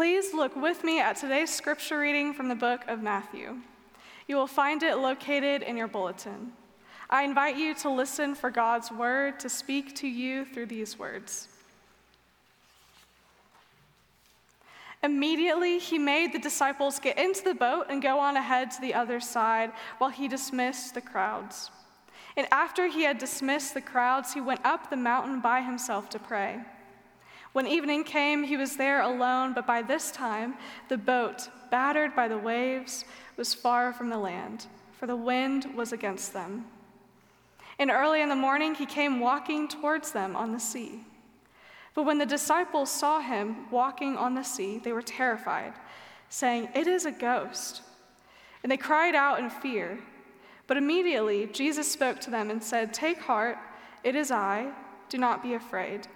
Please look with me at today's scripture reading from the book of Matthew. You will find it located in your bulletin. I invite you to listen for God's word to speak to you through these words. Immediately, he made the disciples get into the boat and go on ahead to the other side while he dismissed the crowds. And after he had dismissed the crowds, he went up the mountain by himself to pray. When evening came, he was there alone, but by this time the boat, battered by the waves, was far from the land, for the wind was against them. And early in the morning he came walking towards them on the sea. But when the disciples saw him walking on the sea, they were terrified, saying, It is a ghost. And they cried out in fear. But immediately Jesus spoke to them and said, Take heart, it is I, do not be afraid.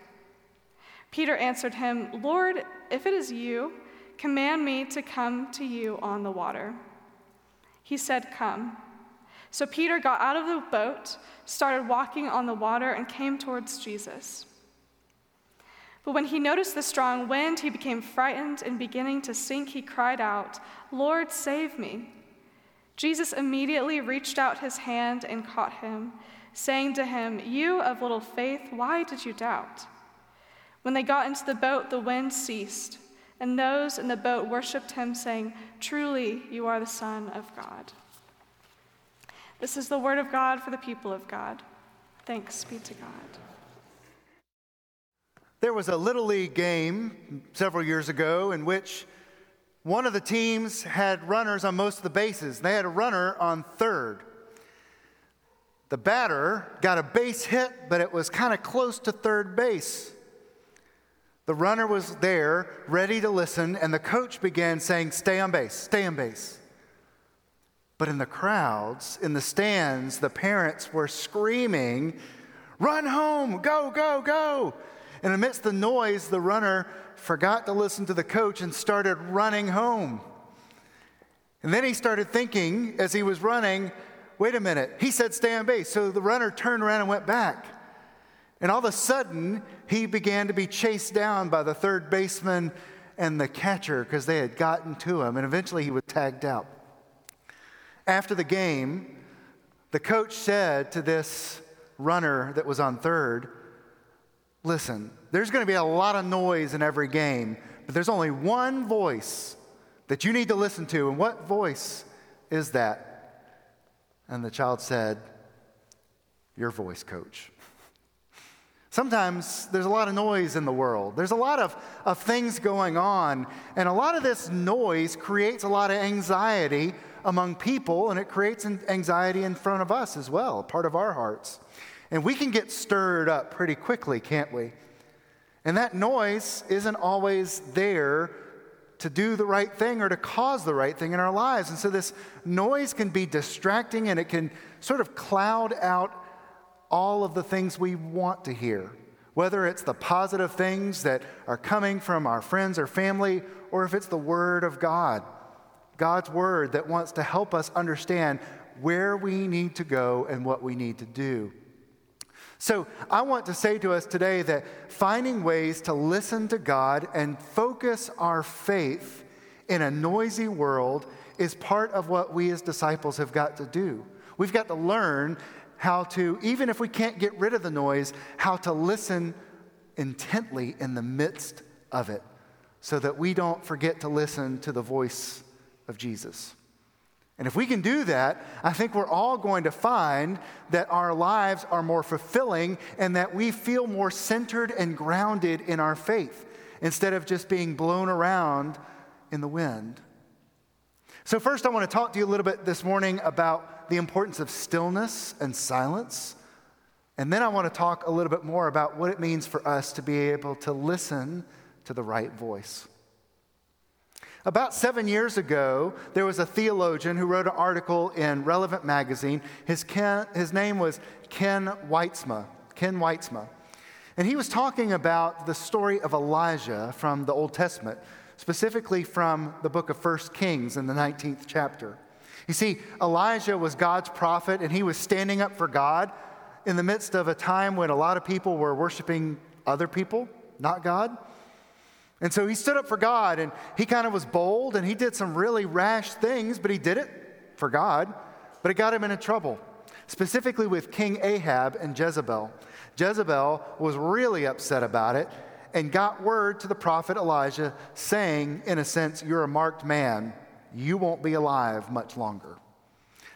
Peter answered him, Lord, if it is you, command me to come to you on the water. He said, Come. So Peter got out of the boat, started walking on the water, and came towards Jesus. But when he noticed the strong wind, he became frightened, and beginning to sink, he cried out, Lord, save me. Jesus immediately reached out his hand and caught him, saying to him, You of little faith, why did you doubt? When they got into the boat, the wind ceased, and those in the boat worshiped him, saying, Truly, you are the Son of God. This is the word of God for the people of God. Thanks be to God. There was a Little League game several years ago in which one of the teams had runners on most of the bases. They had a runner on third. The batter got a base hit, but it was kind of close to third base. The runner was there, ready to listen, and the coach began saying, Stay on base, stay on base. But in the crowds, in the stands, the parents were screaming, Run home, go, go, go. And amidst the noise, the runner forgot to listen to the coach and started running home. And then he started thinking as he was running, wait a minute, he said stay on base. So the runner turned around and went back. And all of a sudden, he began to be chased down by the third baseman and the catcher because they had gotten to him. And eventually, he was tagged out. After the game, the coach said to this runner that was on third, Listen, there's going to be a lot of noise in every game, but there's only one voice that you need to listen to. And what voice is that? And the child said, Your voice, coach. Sometimes there's a lot of noise in the world. There's a lot of, of things going on. And a lot of this noise creates a lot of anxiety among people, and it creates anxiety in front of us as well, part of our hearts. And we can get stirred up pretty quickly, can't we? And that noise isn't always there to do the right thing or to cause the right thing in our lives. And so this noise can be distracting and it can sort of cloud out all of the things we want to hear, whether it's the positive things that are coming from our friends or family, or if it's the Word of God, God's Word that wants to help us understand where we need to go and what we need to do. So, I want to say to us today that finding ways to listen to God and focus our faith in a noisy world is part of what we as disciples have got to do. We've got to learn how to, even if we can't get rid of the noise, how to listen intently in the midst of it so that we don't forget to listen to the voice of Jesus. And if we can do that, I think we're all going to find that our lives are more fulfilling and that we feel more centered and grounded in our faith instead of just being blown around in the wind. So, first, I want to talk to you a little bit this morning about the importance of stillness and silence. And then I want to talk a little bit more about what it means for us to be able to listen to the right voice. About seven years ago, there was a theologian who wrote an article in Relevant Magazine. His, Ken, his name was Ken Wytsma. Ken Wytsma. And he was talking about the story of Elijah from the Old Testament, specifically from the book of 1 Kings in the 19th chapter. You see, Elijah was God's prophet, and he was standing up for God in the midst of a time when a lot of people were worshiping other people, not God. And so he stood up for God and he kind of was bold and he did some really rash things, but he did it for God, but it got him into trouble, specifically with King Ahab and Jezebel. Jezebel was really upset about it and got word to the prophet Elijah saying, in a sense, You're a marked man. You won't be alive much longer.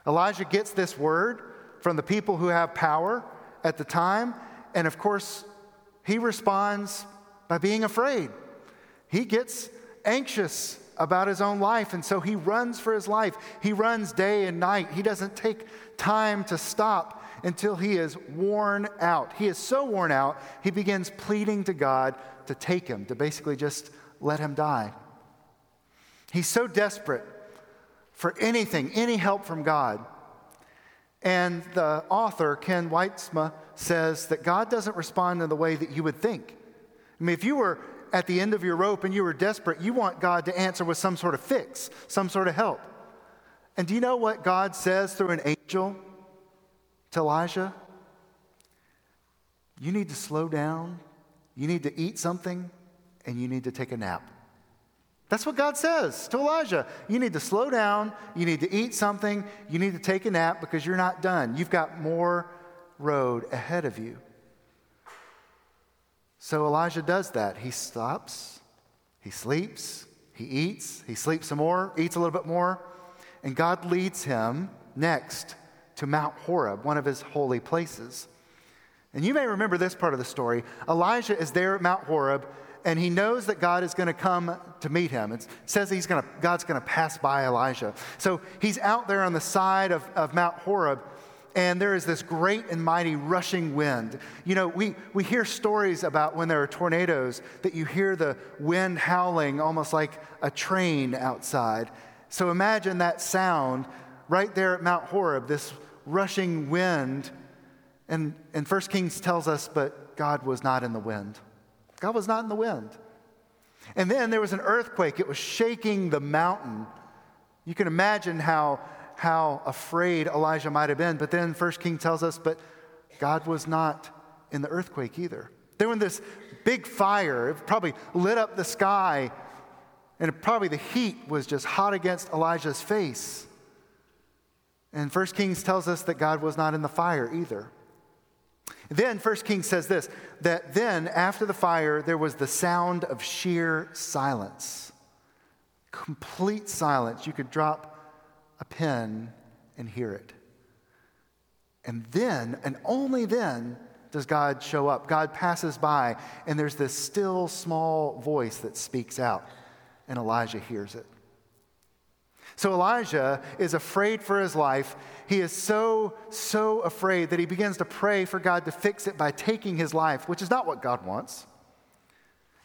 Elijah gets this word from the people who have power at the time, and of course, he responds by being afraid. He gets anxious about his own life, and so he runs for his life. He runs day and night. He doesn't take time to stop until he is worn out. He is so worn out, he begins pleading to God to take him, to basically just let him die. He's so desperate for anything, any help from God. And the author, Ken Wytsma, says that God doesn't respond in the way that you would think. I mean, if you were at the end of your rope and you were desperate, you want God to answer with some sort of fix, some sort of help. And do you know what God says through an angel to Elijah? You need to slow down, you need to eat something, and you need to take a nap. That's what God says to Elijah. You need to slow down, you need to eat something, you need to take a nap because you're not done. You've got more road ahead of you. So Elijah does that. He stops, he sleeps, he eats, he sleeps some more, eats a little bit more, and God leads him next to Mount Horeb, one of his holy places. And you may remember this part of the story. Elijah is there at Mount Horeb, and he knows that God is going to come to meet him. It says he's going to, God's going to pass by Elijah. So he's out there on the side of, of Mount Horeb, and there is this great and mighty rushing wind. You know, we, we hear stories about when there are tornadoes that you hear the wind howling almost like a train outside. So imagine that sound right there at Mount Horeb, this rushing wind. And, and 1 Kings tells us, but God was not in the wind. God was not in the wind. And then there was an earthquake, it was shaking the mountain. You can imagine how how afraid Elijah might have been. But then First King tells us, but God was not in the earthquake either. Then when this big fire, it probably lit up the sky, and probably the heat was just hot against Elijah's face. And First Kings tells us that God was not in the fire either. Then First Kings says this that then after the fire there was the sound of sheer silence. Complete silence. You could drop a pen and hear it. And then, and only then, does God show up. God passes by, and there's this still small voice that speaks out, and Elijah hears it. So Elijah is afraid for his life. He is so, so afraid that he begins to pray for God to fix it by taking his life, which is not what God wants.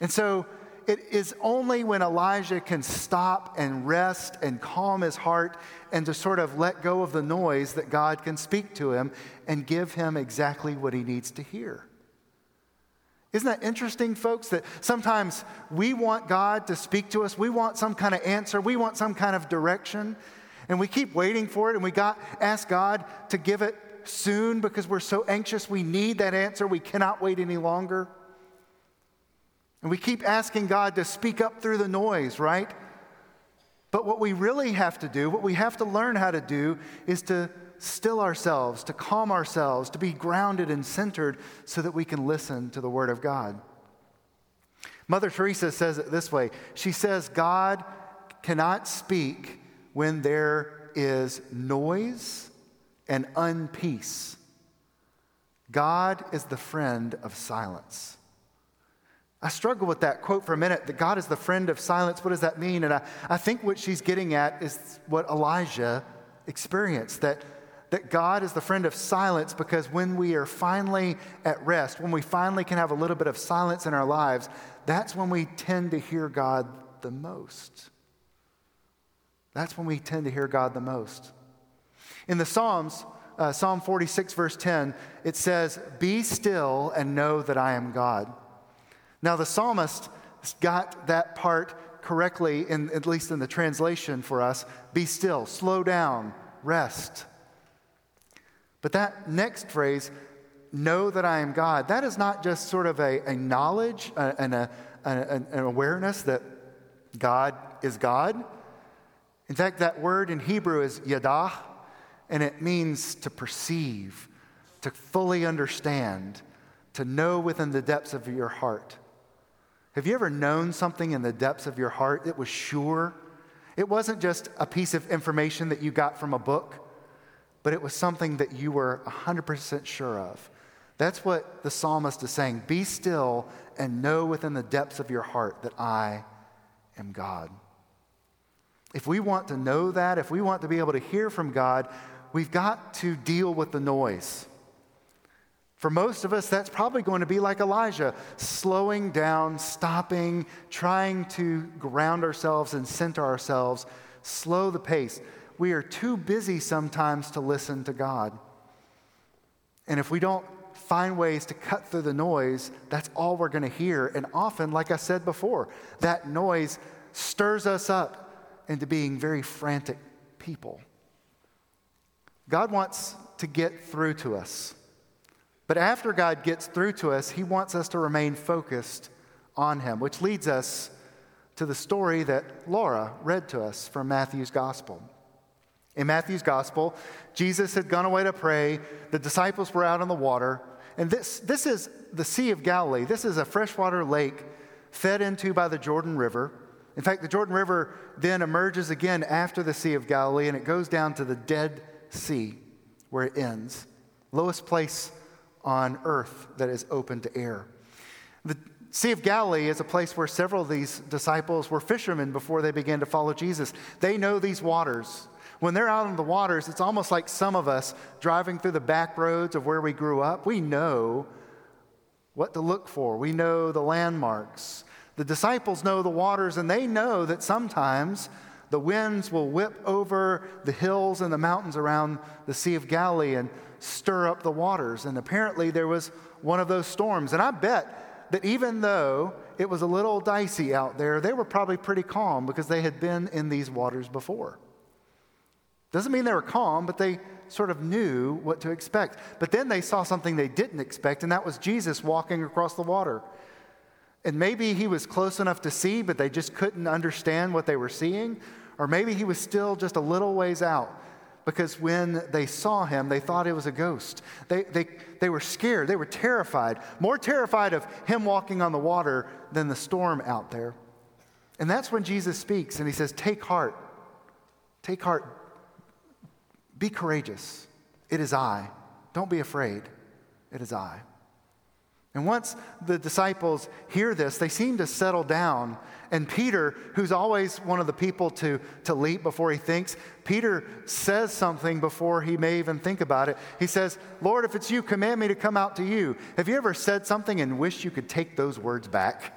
And so it is only when Elijah can stop and rest and calm his heart and to sort of let go of the noise that God can speak to him and give him exactly what he needs to hear. Isn't that interesting, folks? That sometimes we want God to speak to us, we want some kind of answer, we want some kind of direction, and we keep waiting for it, and we got ask God to give it soon because we're so anxious. We need that answer. We cannot wait any longer. And we keep asking God to speak up through the noise, right? But what we really have to do, what we have to learn how to do, is to still ourselves, to calm ourselves, to be grounded and centered so that we can listen to the Word of God. Mother Teresa says it this way She says, God cannot speak when there is noise and unpeace. God is the friend of silence. I struggle with that quote for a minute that God is the friend of silence. What does that mean? And I, I think what she's getting at is what Elijah experienced that, that God is the friend of silence because when we are finally at rest, when we finally can have a little bit of silence in our lives, that's when we tend to hear God the most. That's when we tend to hear God the most. In the Psalms, uh, Psalm 46, verse 10, it says, Be still and know that I am God. Now, the psalmist got that part correctly, in, at least in the translation for us be still, slow down, rest. But that next phrase, know that I am God, that is not just sort of a, a knowledge and a, an, an awareness that God is God. In fact, that word in Hebrew is yadah, and it means to perceive, to fully understand, to know within the depths of your heart. Have you ever known something in the depths of your heart that was sure? It wasn't just a piece of information that you got from a book, but it was something that you were 100% sure of. That's what the psalmist is saying. Be still and know within the depths of your heart that I am God. If we want to know that, if we want to be able to hear from God, we've got to deal with the noise. For most of us, that's probably going to be like Elijah, slowing down, stopping, trying to ground ourselves and center ourselves, slow the pace. We are too busy sometimes to listen to God. And if we don't find ways to cut through the noise, that's all we're going to hear. And often, like I said before, that noise stirs us up into being very frantic people. God wants to get through to us. But after God gets through to us, He wants us to remain focused on Him, which leads us to the story that Laura read to us from Matthew's Gospel. In Matthew's Gospel, Jesus had gone away to pray, the disciples were out on the water, and this, this is the Sea of Galilee. This is a freshwater lake fed into by the Jordan River. In fact, the Jordan River then emerges again after the Sea of Galilee and it goes down to the Dead Sea where it ends. Lowest place on earth that is open to air. The Sea of Galilee is a place where several of these disciples were fishermen before they began to follow Jesus. They know these waters. When they're out in the waters, it's almost like some of us driving through the back roads of where we grew up. We know what to look for, we know the landmarks. The disciples know the waters, and they know that sometimes the winds will whip over the hills and the mountains around the Sea of Galilee and stir up the waters. And apparently, there was one of those storms. And I bet that even though it was a little dicey out there, they were probably pretty calm because they had been in these waters before. Doesn't mean they were calm, but they sort of knew what to expect. But then they saw something they didn't expect, and that was Jesus walking across the water. And maybe he was close enough to see, but they just couldn't understand what they were seeing. Or maybe he was still just a little ways out because when they saw him, they thought it was a ghost. They, they, they were scared. They were terrified, more terrified of him walking on the water than the storm out there. And that's when Jesus speaks and he says, Take heart. Take heart. Be courageous. It is I. Don't be afraid. It is I. And once the disciples hear this, they seem to settle down. And Peter, who's always one of the people to, to leap before he thinks, Peter says something before he may even think about it. He says, Lord, if it's you, command me to come out to you. Have you ever said something and wished you could take those words back?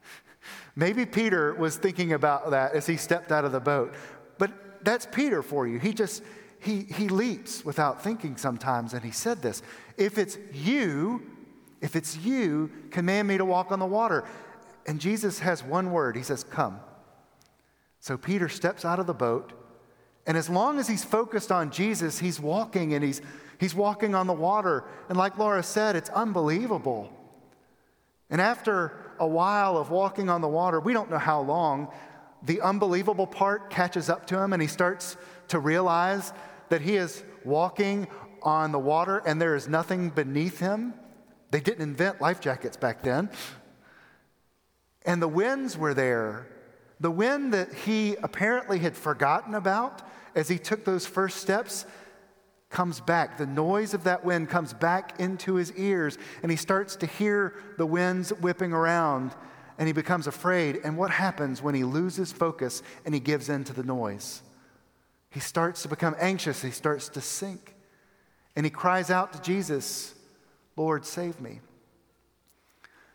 Maybe Peter was thinking about that as he stepped out of the boat. But that's Peter for you. He just, he, he leaps without thinking sometimes. And he said this If it's you, if it's you, command me to walk on the water. And Jesus has one word. He says, Come. So Peter steps out of the boat. And as long as he's focused on Jesus, he's walking and he's, he's walking on the water. And like Laura said, it's unbelievable. And after a while of walking on the water, we don't know how long, the unbelievable part catches up to him and he starts to realize that he is walking on the water and there is nothing beneath him. They didn't invent life jackets back then. And the winds were there. The wind that he apparently had forgotten about as he took those first steps comes back. The noise of that wind comes back into his ears, and he starts to hear the winds whipping around, and he becomes afraid. And what happens when he loses focus and he gives in to the noise? He starts to become anxious, he starts to sink, and he cries out to Jesus. Lord, save me.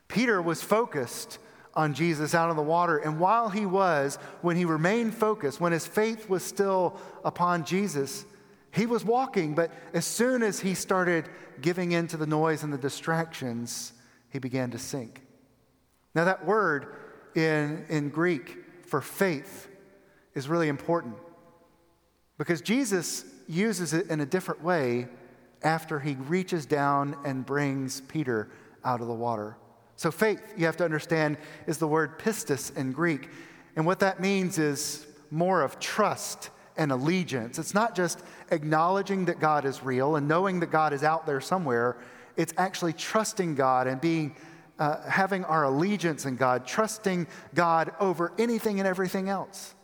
Peter was focused on Jesus out of the water. And while he was, when he remained focused, when his faith was still upon Jesus, he was walking. But as soon as he started giving in to the noise and the distractions, he began to sink. Now, that word in, in Greek for faith is really important because Jesus uses it in a different way after he reaches down and brings Peter out of the water. So, faith, you have to understand, is the word pistis in Greek. And what that means is more of trust and allegiance. It's not just acknowledging that God is real and knowing that God is out there somewhere, it's actually trusting God and being. Uh, having our allegiance in God, trusting God over anything and everything else.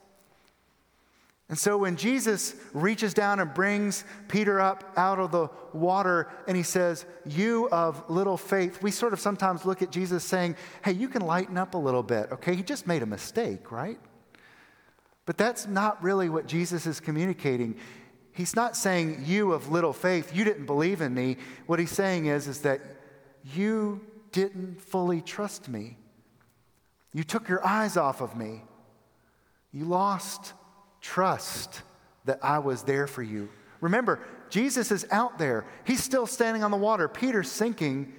And so when Jesus reaches down and brings Peter up out of the water and he says, You of little faith, we sort of sometimes look at Jesus saying, Hey, you can lighten up a little bit, okay? He just made a mistake, right? But that's not really what Jesus is communicating. He's not saying, You of little faith, you didn't believe in me. What he's saying is, is that you didn't fully trust me. You took your eyes off of me. You lost Trust that I was there for you. Remember, Jesus is out there. He's still standing on the water. Peter's sinking.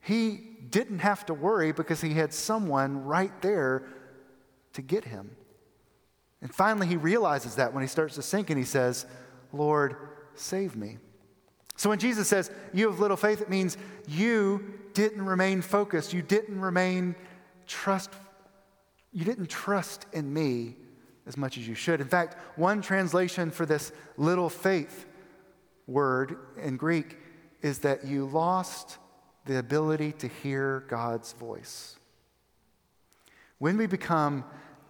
He didn't have to worry because he had someone right there to get him. And finally, he realizes that when he starts to sink and he says, Lord, save me. So when Jesus says, You have little faith, it means you didn't remain focused. You didn't remain trust. You didn't trust in me as much as you should. In fact, one translation for this little faith word in Greek is that you lost the ability to hear God's voice. When we become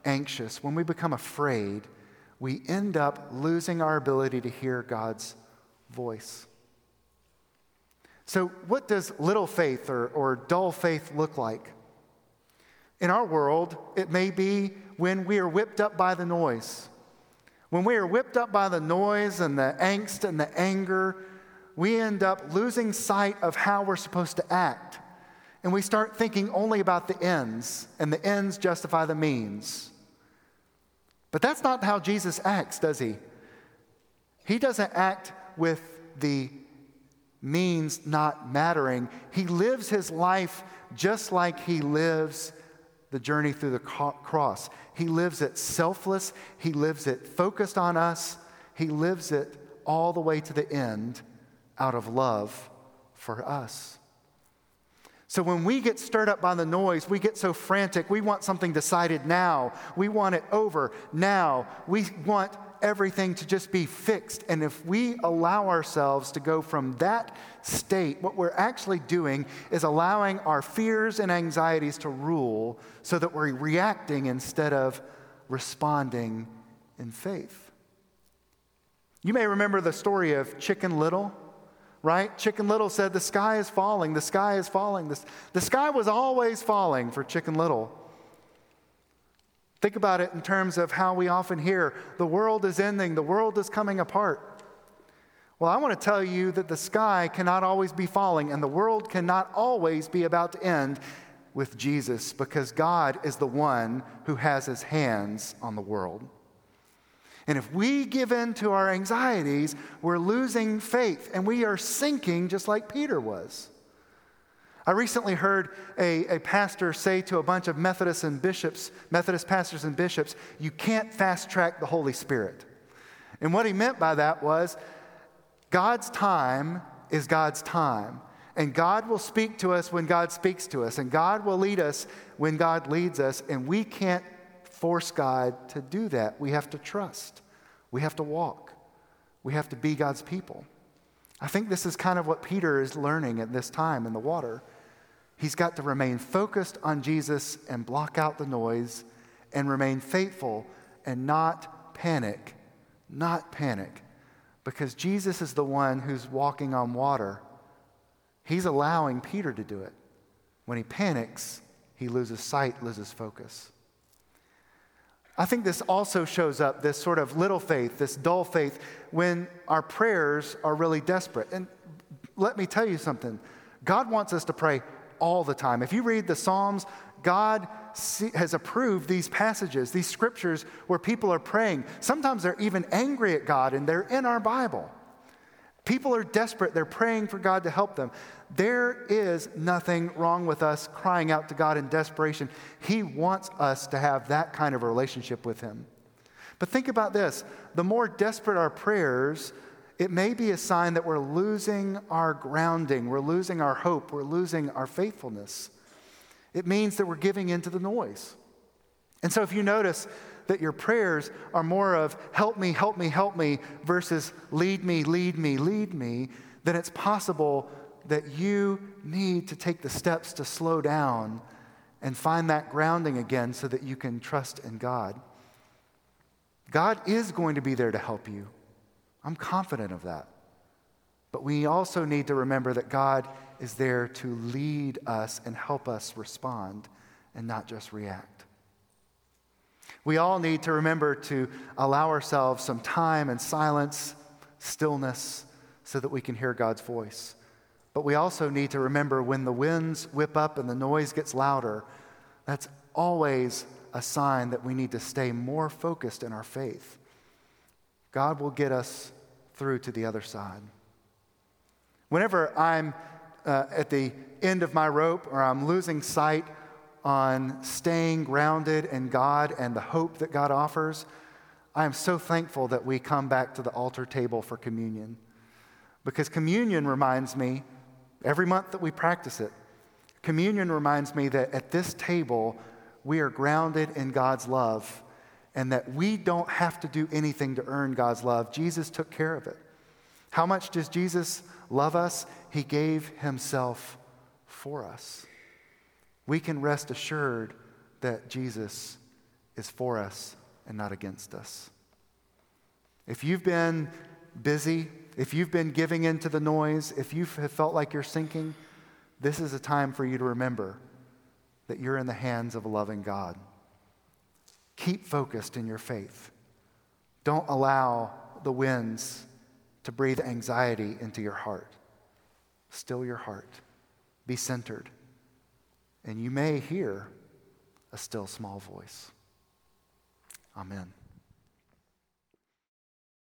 anxious, when we become afraid, we end up losing our ability to hear God's voice. So, what does little faith or, or dull faith look like? In our world, it may be when we are whipped up by the noise. When we are whipped up by the noise and the angst and the anger, we end up losing sight of how we're supposed to act. And we start thinking only about the ends, and the ends justify the means. But that's not how Jesus acts, does he? He doesn't act with the means not mattering. He lives his life just like he lives the journey through the cross. He lives it selfless, He lives it focused on us, He lives it all the way to the end out of love for us. So when we get stirred up by the noise, we get so frantic. We want something decided now. We want it over now. We want everything to just be fixed. And if we allow ourselves to go from that state, what we're actually doing is allowing our fears and anxieties to rule so that we're reacting instead of responding in faith. You may remember the story of Chicken Little right? Chicken Little said, The sky is falling, the sky is falling. The, the sky was always falling for Chicken Little. Think about it in terms of how we often hear the world is ending, the world is coming apart. Well, I want to tell you that the sky cannot always be falling and the world cannot always be about to end with Jesus because God is the one who has his hands on the world. And if we give in to our anxieties, we're losing faith and we are sinking just like Peter was. I recently heard a, a pastor say to a bunch of Methodists and bishops, Methodist pastors and bishops, you can't fast track the Holy Spirit. And what he meant by that was God's time is God's time. And God will speak to us when God speaks to us. And God will lead us when God leads us. And we can't force God to do that. We have to trust. We have to walk. We have to be God's people. I think this is kind of what Peter is learning at this time in the water. He's got to remain focused on Jesus and block out the noise and remain faithful and not panic. Not panic. Because Jesus is the one who's walking on water. He's allowing Peter to do it. When he panics, he loses sight, loses focus. I think this also shows up, this sort of little faith, this dull faith, when our prayers are really desperate. And let me tell you something God wants us to pray all the time. If you read the Psalms, God has approved these passages, these scriptures where people are praying. Sometimes they're even angry at God, and they're in our Bible. People are desperate, they're praying for God to help them. There is nothing wrong with us crying out to God in desperation. He wants us to have that kind of a relationship with Him. But think about this the more desperate our prayers, it may be a sign that we're losing our grounding, we're losing our hope, we're losing our faithfulness. It means that we're giving into the noise. And so if you notice that your prayers are more of help me, help me, help me versus lead me, lead me, lead me, then it's possible that you need to take the steps to slow down and find that grounding again so that you can trust in God. God is going to be there to help you. I'm confident of that. But we also need to remember that God is there to lead us and help us respond and not just react. We all need to remember to allow ourselves some time and silence, stillness, so that we can hear God's voice. But we also need to remember when the winds whip up and the noise gets louder, that's always a sign that we need to stay more focused in our faith. God will get us through to the other side. Whenever I'm uh, at the end of my rope or I'm losing sight on staying grounded in God and the hope that God offers, I am so thankful that we come back to the altar table for communion. Because communion reminds me Every month that we practice it, communion reminds me that at this table, we are grounded in God's love and that we don't have to do anything to earn God's love. Jesus took care of it. How much does Jesus love us? He gave himself for us. We can rest assured that Jesus is for us and not against us. If you've been busy if you've been giving into the noise, if you have felt like you're sinking, this is a time for you to remember that you're in the hands of a loving God. Keep focused in your faith. Don't allow the winds to breathe anxiety into your heart. Still your heart. Be centered. And you may hear a still small voice. Amen.